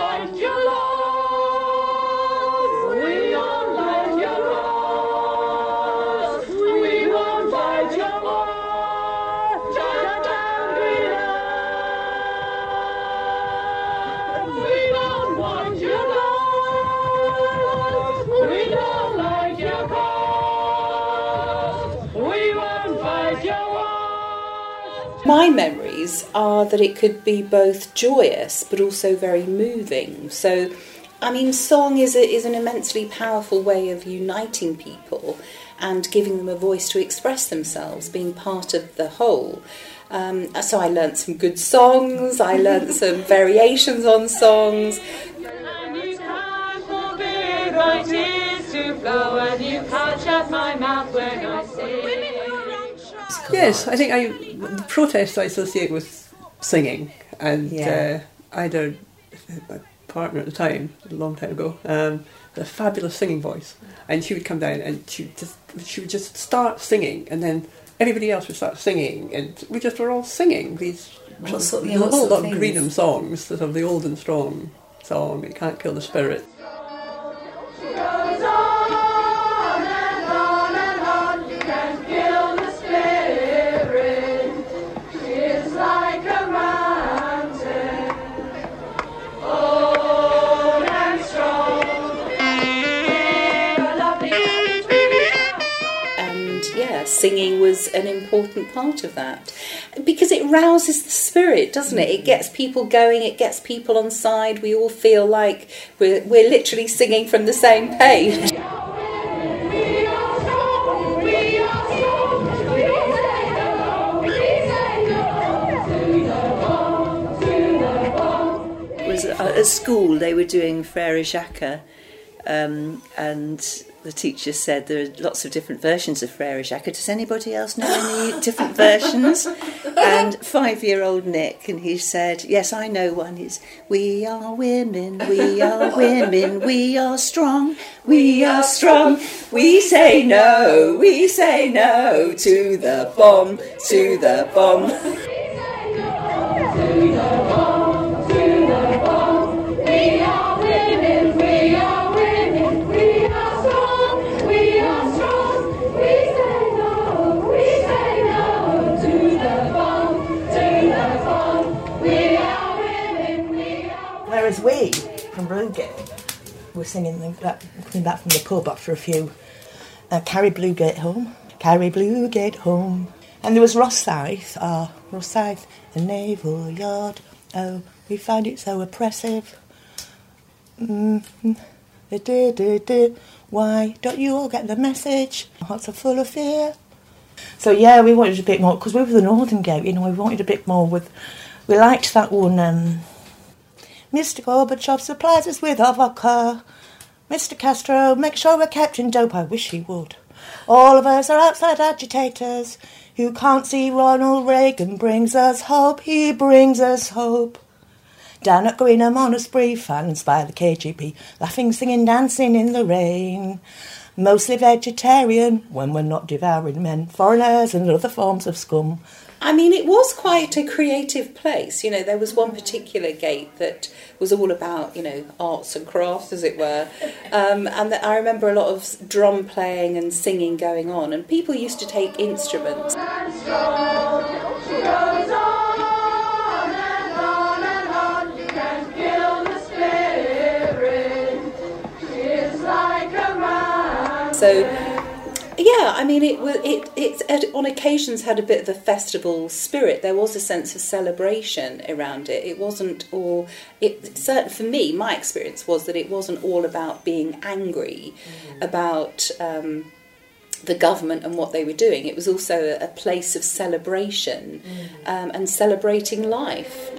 like your love. We don't like your loss. We won't fight your war. Love. We don't want your love. We don't like your cause. We won't fight your war. My memories are that it could be both joyous but also very moving. So, I mean, song is, a, is an immensely powerful way of uniting people and giving them a voice to express themselves, being part of the whole. Um, so, I learnt some good songs, I learnt some variations on songs. And you can't forbid my tears to flow, and you can't my mouth when I sing. Yes, I think I the protest I associate with singing, and Yeah. uh, I had a, a partner at the time, a long time ago, um, had a fabulous singing voice, and she would come down and she would just she would just start singing, and then everybody else would start singing, and we just were all singing these What sort- a yeah, what whole lot of of? Greenham songs, sort of the old and strong song, "It Can't Kill the Spirit." Yeah, singing was an important part of that because it rouses the spirit, doesn't it? It mm-hmm. gets people going, it gets people on side. We all feel like we're, we're literally singing from the same page. We are strong. We are strong. We say no. We say no to the bomb. To the bomb. was at school they were doing Frere Jacques um, and the teacher said there are lots of different versions of Frere Jacques. Does anybody else know any different versions? And five-year-old Nick, and he said, "Yes, I know one. Is we are women, we are women, we are strong, we are strong. We say no, we say no to the bomb, to the bomb." We, from Bluegate, were singing that, coming back from the pub after a few, uh, Carry Bluegate home, Carry Bluegate home. And there was Rosyth, ah, Rosyth, the naval yard. Oh, we find it so oppressive. Mm-hmm. Do, do, do. Why don't you all get the message? Hearts are full of fear. So yeah, we wanted a bit more because we were the Northern Gate. You know, we wanted a bit more with. We liked that one. Um, Mr. Gorbachev supplies us with our vodka. Mr. Castro, make sure we're kept in dope. I wish he would. All of us are outside agitators who can't see Ronald Reagan brings us hope. He brings us hope. Down at Greenham on a spree, fans by the KGB, laughing, singing, dancing in the rain. Mostly vegetarian when we're not devouring men, foreigners and other forms of scum. I mean, it was quite a creative place. You know, there was one particular gate that was all about, you know, arts and crafts, as it were. Um, and that I remember a lot of drum playing and singing going on, and people used to take instruments. So, yeah, I mean, it was it it it on occasions had a bit of a festival spirit. There was a sense of celebration around it. It wasn't all. It certain for me, my experience was that it wasn't all about being angry about. Um, the government and what they were doing. It was also a, a place of celebration um, and celebrating life.